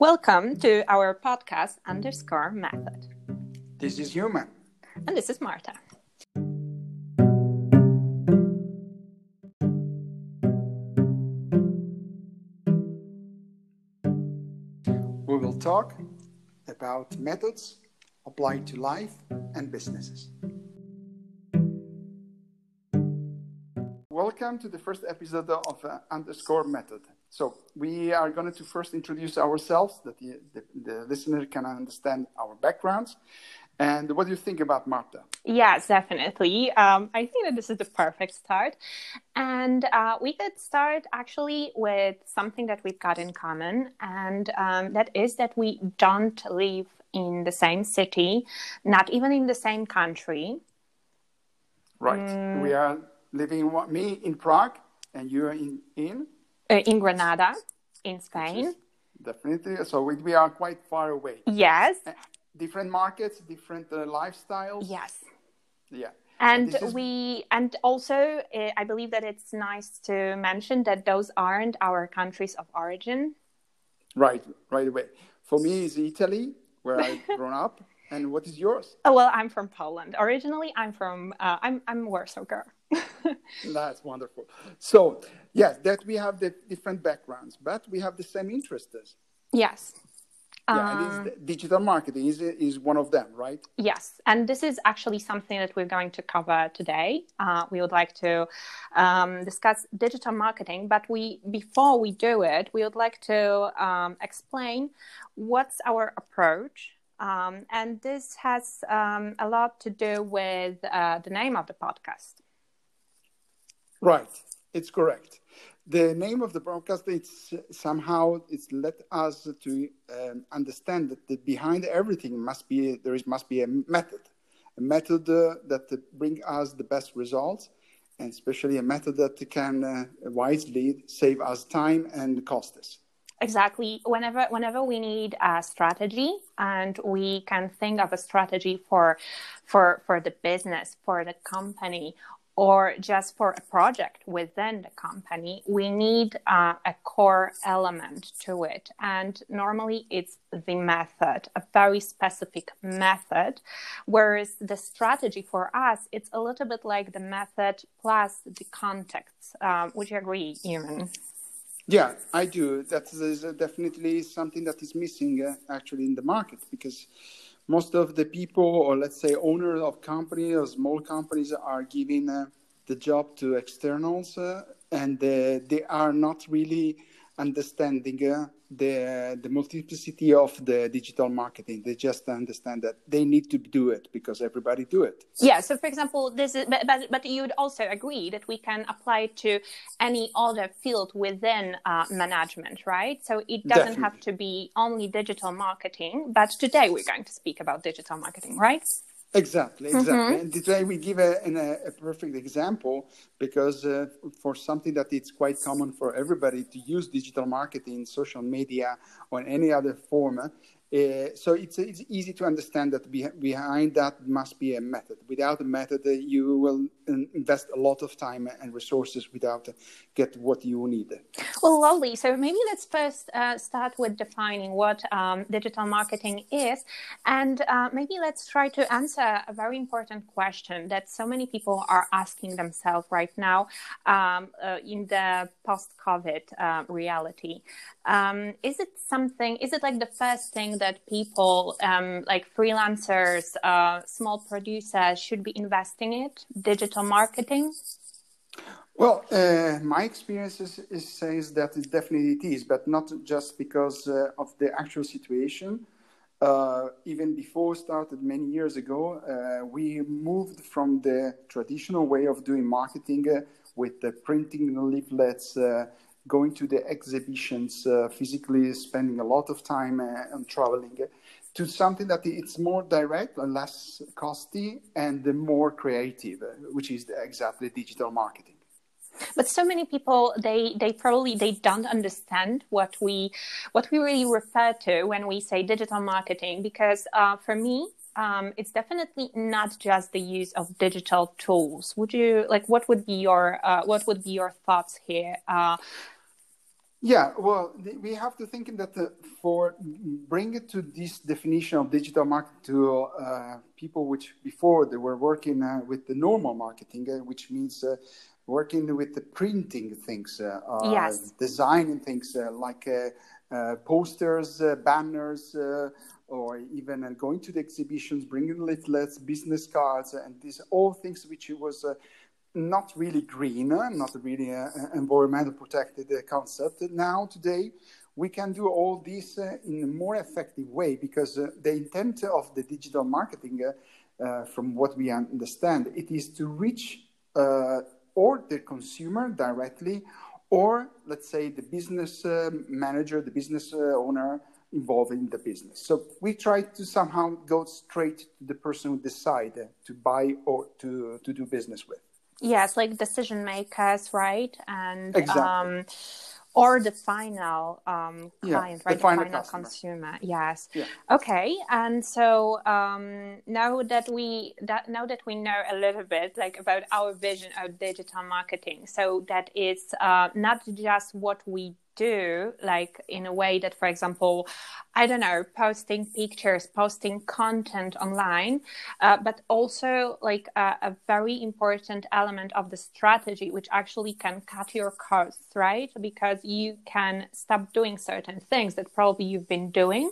Welcome to our podcast underscore method. This is Human. And this is Marta. We will talk about methods applied to life and businesses. Welcome to the first episode of uh, Underscore Method. So we are going to first introduce ourselves that the, the, the listener can understand our backgrounds. And what do you think about Marta? Yes, definitely. Um, I think that this is the perfect start. And uh, we could start actually with something that we've got in common, and um, that is that we don't live in the same city, not even in the same country. Right. Mm. We are living, me in Prague, and you are in, in? Uh, in Granada, in Spain. Definitely. So we, we are quite far away. Yes. Uh, different markets, different uh, lifestyles. Yes. Yeah. And, and is... we, and also, uh, I believe that it's nice to mention that those aren't our countries of origin. Right, right away. For me, it's Italy, where I've grown up. And what is yours? Oh, well, I'm from Poland. Originally, I'm from, uh, I'm, I'm Warsaw girl. That's wonderful. So, yes, that we have the different backgrounds, but we have the same interests. Yes. Yeah, um, digital marketing is, is one of them, right? Yes, and this is actually something that we're going to cover today. Uh, we would like to um, discuss digital marketing, but we before we do it, we would like to um, explain what's our approach um, and this has um, a lot to do with uh, the name of the podcast. Right, it's correct. The name of the broadcast it's somehow it's let us to um, understand that the, behind everything must be there is must be a method, a method uh, that bring us the best results, and especially a method that can uh, wisely save us time and cost us. Exactly. Whenever whenever we need a strategy and we can think of a strategy for for for the business for the company or just for a project within the company, we need uh, a core element to it. And normally it's the method, a very specific method. Whereas the strategy for us, it's a little bit like the method plus the context. Um, would you agree, Ewan? Yeah, I do. That is definitely something that is missing uh, actually in the market because most of the people, or let's say owners of companies or small companies, are giving uh, the job to externals, uh, and uh, they are not really understanding uh, the the multiplicity of the digital marketing. They just understand that they need to do it because everybody do it. Yeah. So, for example, this is but but, but you would also agree that we can apply to any other field within uh, management, right? So it doesn't Definitely. have to be only digital marketing. But today we're going to speak about digital marketing, right? Exactly, exactly. Mm-hmm. And today we give a, a, a perfect example because uh, for something that it's quite common for everybody to use digital marketing, social media, or any other form, uh, so it's, it's easy to understand that be, behind that must be a method. Without a method, uh, you will invest a lot of time and resources without uh, get what you need. Well, lovely. So maybe let's first start with defining what um, digital marketing is, and maybe let's try to answer a very important question that so many people are asking themselves right now um, in the post-COVID reality. Um, is it something? Is it like the first thing that people, um, like freelancers, uh, small producers, should be investing in? Digital marketing. Well, uh, my experience is, is, says that it definitely it is, but not just because uh, of the actual situation. Uh, even before started many years ago, uh, we moved from the traditional way of doing marketing uh, with the printing leaflets, uh, going to the exhibitions, uh, physically spending a lot of time uh, and traveling, uh, to something that it's more direct and less costly and more creative, uh, which is exactly digital marketing. But so many people they they probably they don't understand what we what we really refer to when we say digital marketing because uh, for me um, it's definitely not just the use of digital tools would you like what would be your uh, what would be your thoughts here uh, Yeah, well, we have to think that the, for bring it to this definition of digital marketing to uh, people which before they were working uh, with the normal marketing, uh, which means uh, working with the printing things, uh, uh, yes. designing things like posters, banners, or even going to the exhibitions, bringing leaflets, business cards, and these all things which was not really green, not really uh, environmental protected uh, concept. Now, today, we can do all this uh, in a more effective way because uh, the intent of the digital marketing, uh, uh, from what we understand, it is to reach or the consumer directly, or let's say the business manager, the business owner involved in the business. So we try to somehow go straight to the person who decide to buy or to, to do business with yes like decision makers right and exactly. um or the final um, client, yeah, right? The final, the final consumer. Yes. Yeah. Okay. And so um, now that we that now that we know a little bit like about our vision of digital marketing, so that is uh, not just what we do like in a way that for example i don't know posting pictures posting content online uh, but also like a, a, very important element of the strategy which actually can cut your costs right? Because you can stop doing certain things that probably you've been doing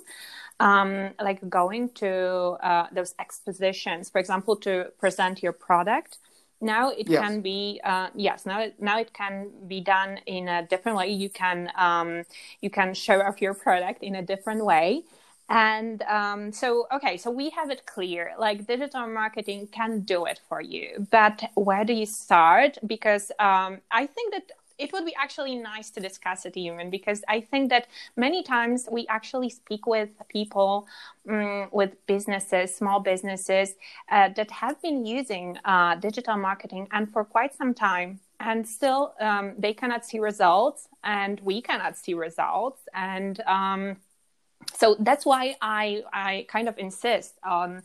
um, like going to uh, those expositions for example to present your product now it yes. can be uh, yes now now it can be done in a different way. You can um, you can show off your product in a different way. And um, so okay so we have it clear like digital marketing can do it for you. But where do you start? Because um, i think that it would be actually nice to discuss it even because I think that many times we actually speak with people, um, with businesses, small businesses uh, that have been using uh, digital marketing and for quite some time. And still, um, they cannot see results, and we cannot see results. And um, so that's why I, I kind of insist on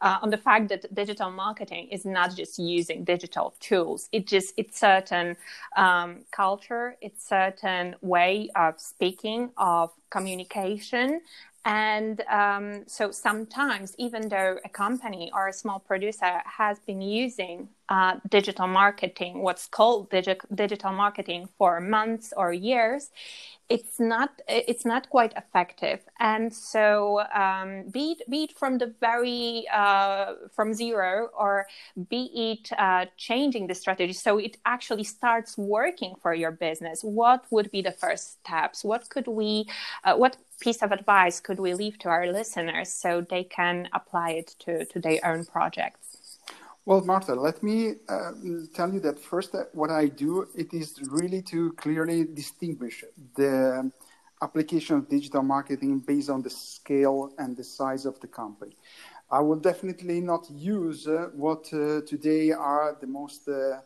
uh, on the fact that digital marketing is not just using digital tools. It just it's certain um, culture, it's certain way of speaking, of communication, and um, so sometimes, even though a company or a small producer has been using uh, digital marketing, what's called digi- digital marketing for months or years, it's not it's not quite effective. And so um, be it be it from the very uh, from zero or be it uh, changing the strategy. So it actually starts working for your business. What would be the first steps? What could we uh, what piece of advice could we leave to our listeners so they can apply it to to their own projects well, Marta, let me uh, tell you that first, uh, what I do it is really to clearly distinguish the application of digital marketing based on the scale and the size of the company. I will definitely not use uh, what uh, today are the most uh,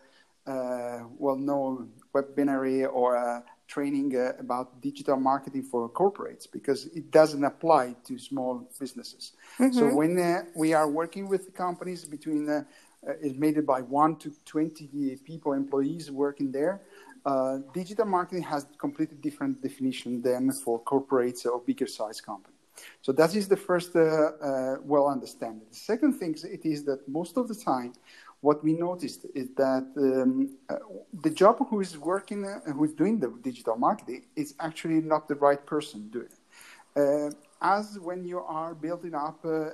uh, well-known webinar or training about digital marketing for corporates because it doesn't apply to small businesses. Mm-hmm. So when we are working with companies between uh, is made by one to 20 people, employees working there. Uh, digital marketing has completely different definition than for corporates or bigger size company. So that is the first uh, uh, well understanding. The second thing is it is that most of the time, what we noticed is that um, uh, the job who is working, uh, who is doing the digital marketing, is actually not the right person doing it. as when you are building up a,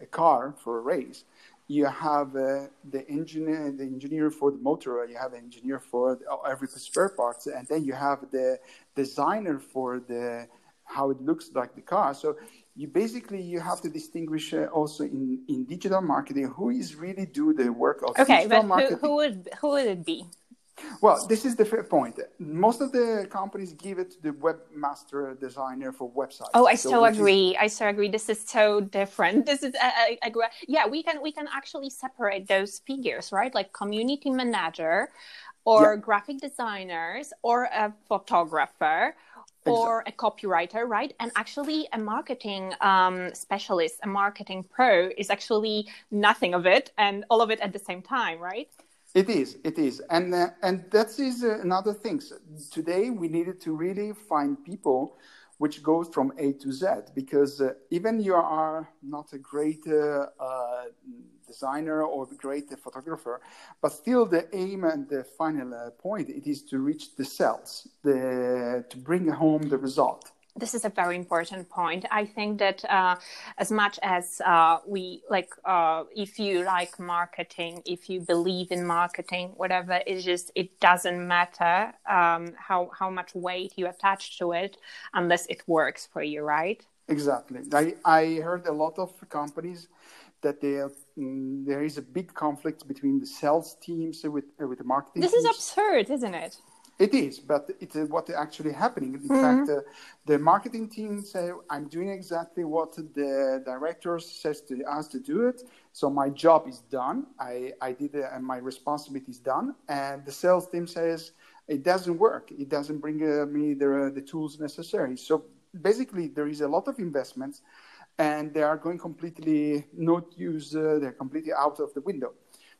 a car for a race, you have uh, the engineer, the engineer for the motor, you have an engineer for the, every spare parts, and then you have the designer for the how it looks like the car. So you basically you have to distinguish uh, also in, in digital marketing who is really do the work of okay, digital but marketing. Who, who would who would it be? Well, this is the point. Most of the companies give it to the webmaster designer for websites. Oh, I so, so agree. Is... I so agree. This is so different. This is, I, I, I, yeah, we can we can actually separate those figures, right? Like community manager, or yeah. graphic designers, or a photographer, or a copywriter, right? And actually, a marketing um, specialist, a marketing pro, is actually nothing of it and all of it at the same time, right? It is, it is, and uh, and that is uh, another thing. So today we needed to really find people which goes from A to Z because uh, even you are not a great uh, uh, designer or great photographer, but still the aim and the final uh, point it is to reach the cells, the to bring home the result this is a very important point. I think that uh, as much as uh, we like, uh, if you like marketing, if you believe in marketing, whatever, it's just it doesn't matter um, how how much weight you attach to it unless it works for you, right? Exactly. I I heard a lot of companies that they there is a big conflict between the sales teams with with the marketing. This teams. is absurd, isn't it? It is, but it's uh, what actually happening. In mm-hmm. fact, uh, the marketing team say, "I'm doing exactly what the director says to us to do it. So my job is done. I I did it, and my responsibility is done." And the sales team says, "It doesn't work. It doesn't bring uh, me the the tools necessary." So basically, there is a lot of investments, and they are going completely not use. Uh, they're completely out of the window.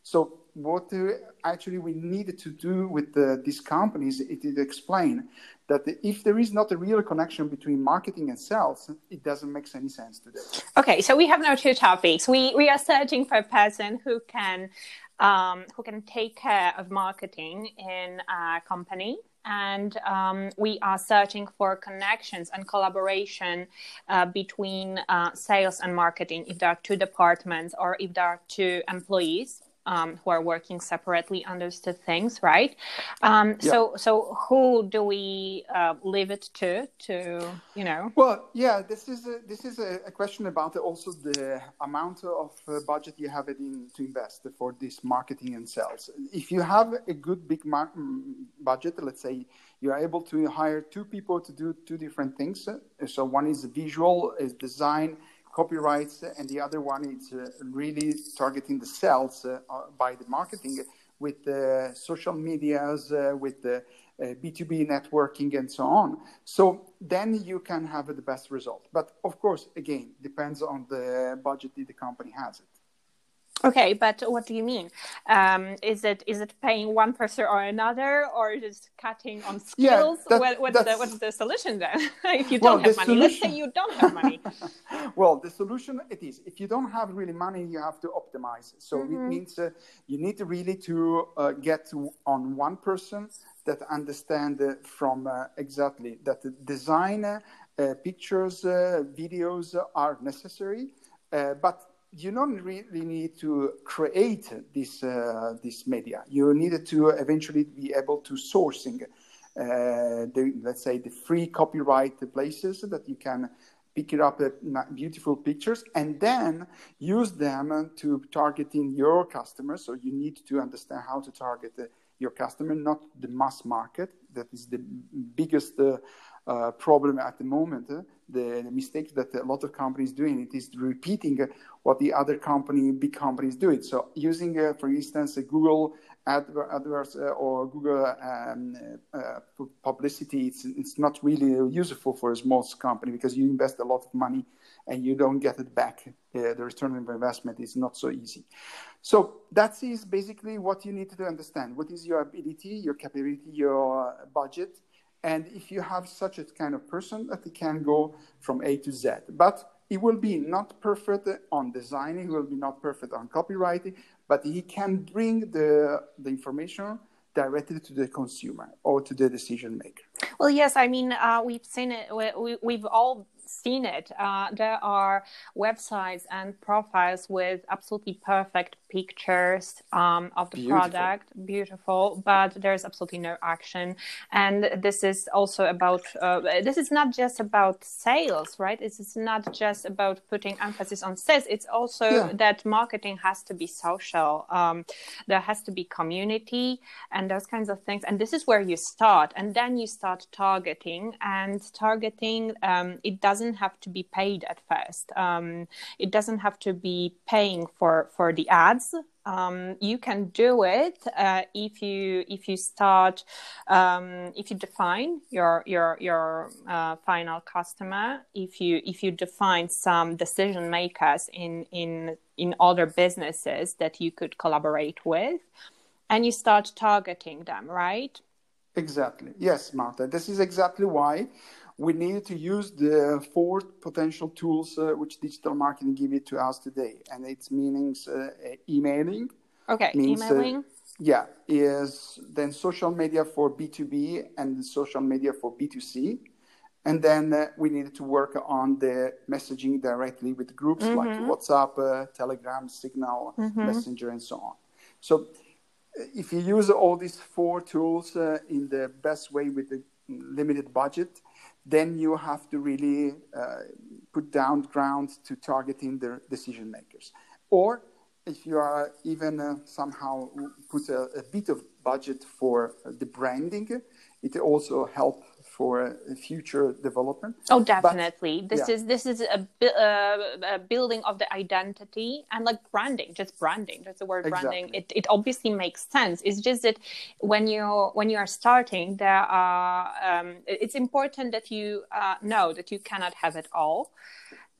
So what uh, actually we needed to do with the, these companies it is explain that if there is not a real connection between marketing and sales, it doesn't make any sense to today. Okay, so we have now two topics. We we are searching for a person who can um, who can take care of marketing in a company and um, we are searching for connections and collaboration uh, between uh, sales and marketing if there are two departments or if there are two employees um, who are working separately understood things, right? Um, yeah. So, so who do we uh, leave it to? To you know? Well, yeah, this is a, this is a, question about also the amount of uh, budget you have it in, to invest for this marketing and sales. If you have a good big mar- mm, budget, let's say you are able to hire two people to do two different things. So one is visual, is design copyrights, and the other one is uh, really targeting the sales uh, uh, by the marketing with the social medias, with the B2B networking, and so on. So then you can have the best result. But of course, again, depends on the budget that the company has it. Okay, but what do you mean? Um, is it is it paying one person or another, or just cutting on skills? Yeah, that, what, what's, the, what's the solution then? if you don't well, have money, solution... let's say you don't have money. well, the solution it is if you don't have really money, you have to optimize. So mm-hmm. it means uh, you need really to uh, get to, on one person that understand uh, from uh, exactly that the design, uh, pictures, uh, videos are necessary, but you don't really need to create this uh, this media. You needed to eventually be able to sourcing, uh, the, let's say, the free copyright places that you can pick it up beautiful pictures and then use them to targeting your customers. So you need to understand how to target uh, your customer, not the mass market. That is the biggest uh, uh, problem at the moment. Uh, the, the mistakes that a lot of companies doing it is repeating what the other company, big companies do it. So using, uh, for instance, a Google adver- uh, or Google um, uh, publicity, it's, it's not really useful for a small company because you invest a lot of money and you don't get it back. Uh, the return on investment is not so easy. So that is basically what you need to understand. What is your ability, your capability, your budget, and if you have such a kind of person that it can go from A to Z. But it will be not perfect on designing, it will be not perfect on copywriting, but he can bring the, the information directly to the consumer or to the decision maker. Well, yes, I mean, uh, we've seen it, we, we've all seen it. Uh, there are websites and profiles with absolutely perfect pictures um, of the beautiful. product, beautiful, but there's absolutely no action. And this is also about, uh, this is not just about sales, right? It's not just about putting emphasis on sales. It's also yeah. that marketing has to be social. Um, there has to be community and those kinds of things. And this is where you start. And then you start targeting and targeting, um, it doesn't have to be paid at first. Um, it doesn't have to be paying for, for the ad ads um, you can do it uh, if you if you start um, if you define your your your uh, final customer if you if you define some decision makers in in in other businesses that you could collaborate with and you start targeting them, right? Exactly. Yes, Marta. This is exactly why we needed to use the four potential tools uh, which digital marketing give it to us today, and its meanings uh, emailing. Okay, means, uh, emailing. yeah, is then social media for B two B and social media for B two C and then uh, we needed to work on the messaging directly with groups mm-hmm. like WhatsApp, uh, Telegram, Signal, mm-hmm. Messenger, and so on. So uh, if you use all these four tools uh, in the best way with a limited budget, then you have to really uh, put down ground to targeting the decision makers. Or if you are even uh, somehow put a, a, bit of budget for the branding, it also help for a future development. Oh, definitely. But, this yeah. is this is a, uh, a, building of the identity and like branding, just branding. Just the word exactly. branding. It it obviously makes sense. It's just that when you when you are starting, there are um, it's important that you uh, know that you cannot have it all.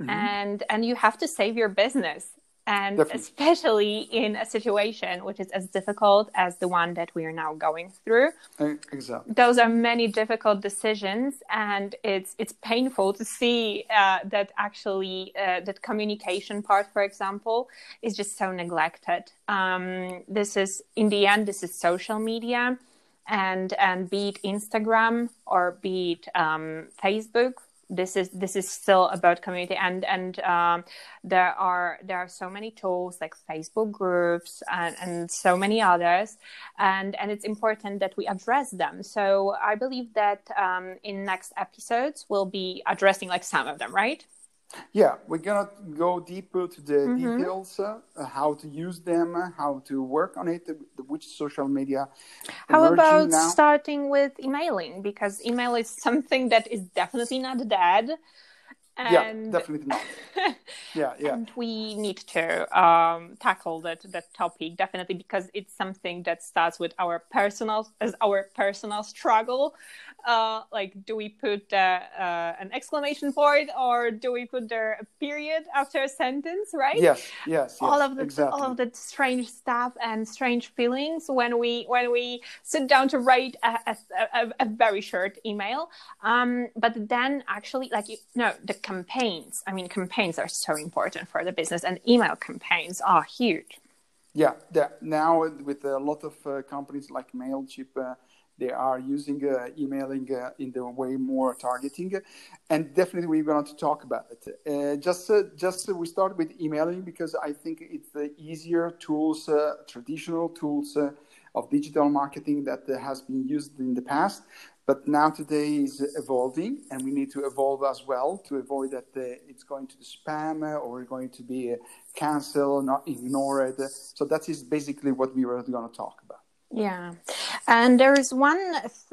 Mm-hmm. and and you have to save your business and Definitely. especially in a situation which is as difficult as the one that we are now going through. Exactly. Those are many difficult decisions and it's it's painful to see uh, that actually uh, that communication part for example is just so neglected. Um, this is in the end this is social media and and be it instagram or be it um, facebook this is this is still about community. And and um, there are there are so many tools like facebook groups and, and so many others. And and it's important that we address them. So i believe that um, in next episodes we'll be addressing like some of them right yeah, we're gonna go deeper to the mm-hmm. details, uh, how to use them, how to work on it, which social media. How about now. starting with emailing? Because email is something that is definitely not dead. And, yeah, definitely not. yeah, yeah. And we need to um, tackle that that topic definitely because it's something that starts with our personal as our personal struggle uh, like do we put uh, uh, an exclamation point or do we put there a period after a sentence right yes yes, yes all of the exactly. all of the strange stuff and strange feelings when we when we sit down to write a, a, a, a very short email um, but then actually like you know the campaigns i mean campaigns are so important for the business and email campaigns are huge yeah, yeah. now with a lot of uh, companies like mailchimp uh, they are using uh, emailing uh, in the way more targeting and definitely we're going to talk about it. Uh, just uh, just we start with emailing because i think it's the easier tools uh, traditional tools uh, of digital marketing that has been used in the past but now today is evolving and we need to evolve as well to avoid that it's going to be spam or going to be cancelled not ignored. So that is basically what we were going to talk about yeah, and there is one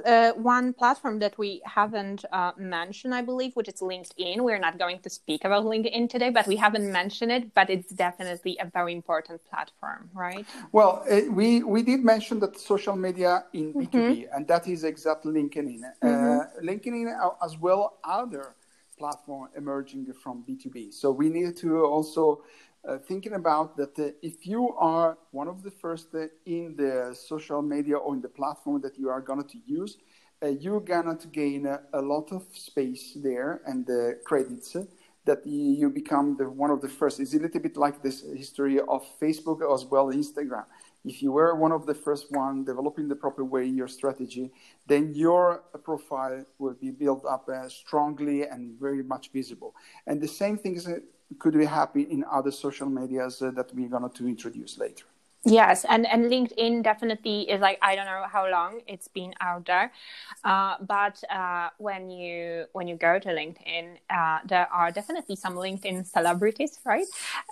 uh, one platform that we haven't uh, mentioned, I believe, which is LinkedIn. We're not going to speak about LinkedIn today, but we haven't mentioned it. But it's definitely a very important platform, right? Well, uh, we we did mention that social media in B two B, and that is exactly LinkedIn. Uh, mm-hmm. LinkedIn as well other platform emerging from B two B. So we need to also uh, thinking about that uh, if you are one of the first uh, in the social media or in the platform that you are going to use, uh, you're going to gain a, a, lot of space there and the credits uh, that you become the one of the first. It's a little bit like this history of Facebook as well Instagram. If you were one of the first one developing the proper way your strategy, then your profile will be built up uh, strongly and very much visible. And the same thing is could be happy in other social medias uh, that we're going to introduce later. Yes, and, and LinkedIn definitely is like I don't know how long it's been out there, uh, but uh, when you when you go to LinkedIn, uh, there are definitely some LinkedIn celebrities, right?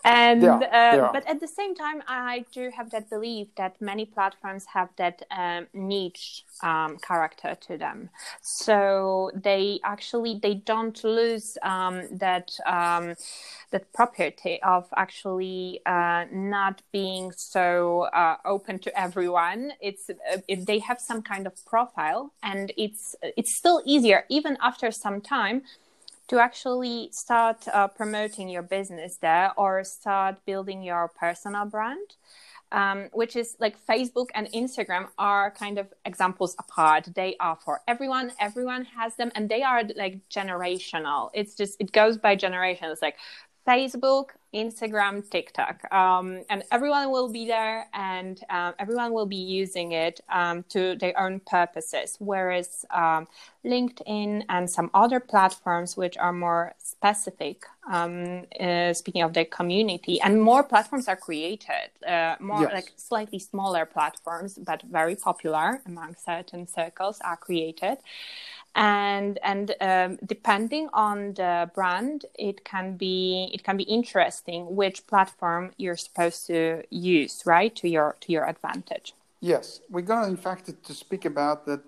And yeah, uh, but at the same time, I do have that belief that many platforms have that um, niche um, character to them, so they actually they don't lose um, that um, that property of actually uh, not being so uh, open to everyone. It's uh, if they have some kind of profile, and it's it's still easier even after some time to actually start uh, promoting your business there or start building your personal brand. um, which is like Facebook and Instagram are kind of examples apart. They are for everyone. Everyone has them, and they are like generational. It's just it goes by generation. It's like Facebook, Instagram, TikTok, um, and everyone will be there, and um, everyone will be using it um, to their own purposes. Whereas um, LinkedIn and some other platforms, which are more specific, um, uh, speaking of the community, and more platforms are created, uh, more yes. like slightly smaller platforms, but very popular among certain circles, are created and and um, depending on the brand it can be it can be interesting which platform you're supposed to use right to your to your advantage. Yes. We're going to in fact to speak about that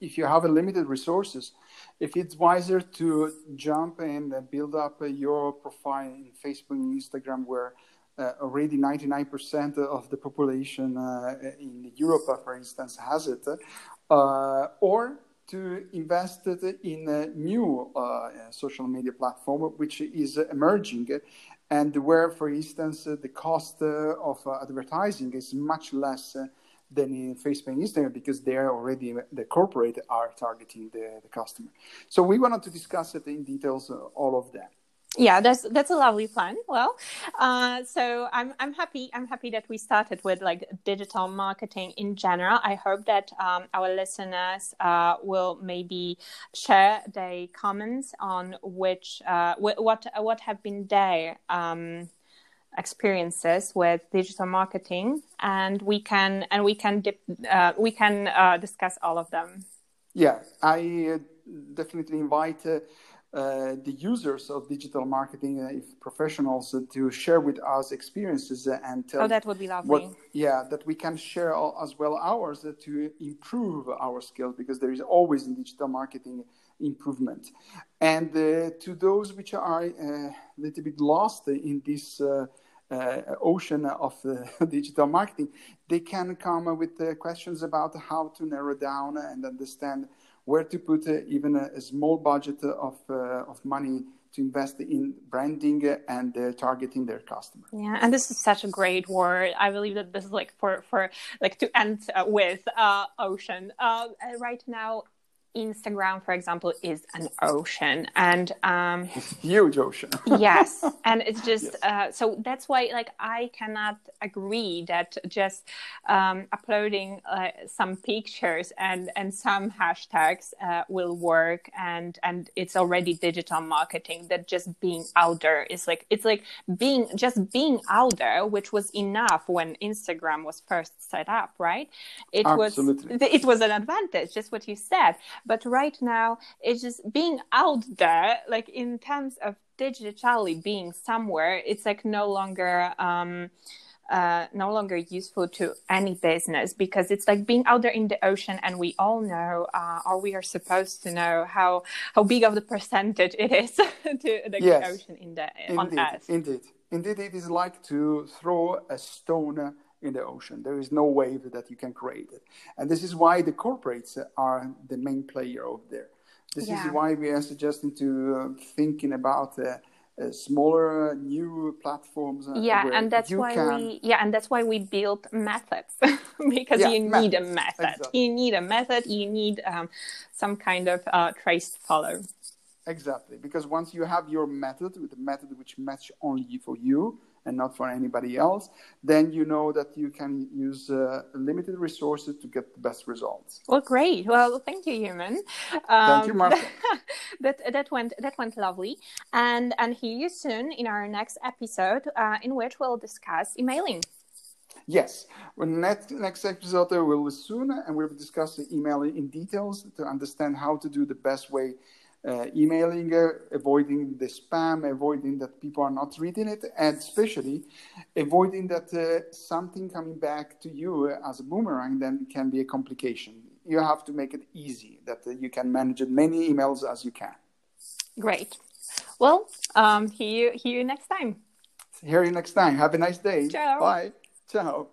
if you have a limited resources if it's wiser to jump and build up your profile in facebook and instagram where uh, already 99% of the population uh, in Europe, for instance, has it, uh, or to invest in a new uh, social media platform which is emerging and where, for instance, the cost of advertising is much less than in Facebook and Instagram because they're already the corporate are targeting the, the customer. So we wanted to discuss it in details, uh, all of that yeah that's that's a lovely plan. Well uh, so i'm i'm happy i'm happy that we started with like digital marketing in general. I hope that um, our listeners uh, will maybe share their comments on which uh, what what have been their um, experiences with digital marketing and we can and we can dip, uh, we can uh, discuss all of them. Yeah i uh, definitely invite uh, the users of digital marketing, uh, if professionals, uh, to share with us experiences and tell. Oh, that would be lovely. What, yeah, that we can share all, as well ours to improve our skills because there is always in digital marketing improvement. And to those which are a little bit lost in this. Uh, ocean of uh, digital marketing, they can come with uh, questions about how to narrow down and understand where to put uh, even a, a, small budget of, uh, of money to invest in branding and uh, targeting their customer. Yeah, and this is such a great word. I believe that this is like for for like to end uh, with uh, ocean. Uh, right now, Instagram, for example, is an ocean, and um, huge ocean. yes, and it's just yes. uh, so that's why, like, I cannot agree that just um, uploading uh, some pictures and and some hashtags uh, will work, and and it's already digital marketing. That just being out there is like it's like being just being out there, which was enough when Instagram was first set up, right? It Absolutely. was it was an advantage, just what you said but right now it's just being out there like in terms of digitally being somewhere it's like no longer um uh, no longer useful to any business because it's like being out there in the ocean and we all know uh, or we are supposed to know how how big of the percentage it is to the yes, ocean in the indeed, on earth. Indeed. Indeed it is like to throw a stone in the ocean. There is no wave that you can create it. And this is why the corporates are the main player over there. This yeah. is why we are suggesting to uh, thinking about uh, uh, smaller new platforms. Uh, yeah, and that's why can... we yeah, and that's why we built methods because yeah, you need a method. Exactly. You need a method. You need um, some kind of uh, trace to follow. Exactly, because once you have your method, with a method which match only for you, and not for anybody else, then you know that you can use uh, limited resources to get the best results. Well, great. Well, thank you, Human. Um, thank you, Marta. that that went that went lovely, and and hear you soon in our next episode, uh, in which we'll discuss emailing. Yes, well, next next episode will be soon, and we'll discuss the email in details to understand how to do the best way uh, emailing, uh, avoiding the spam, avoiding that people are not reading it, and especially avoiding that uh, something coming back to you as a boomerang then can be a complication. You have to make it easy that uh, you can manage as many emails as you can. Great. Well, um, hear you, hear you next time. Hear you next time. Have a nice day. Ciao. Bye. Ciao.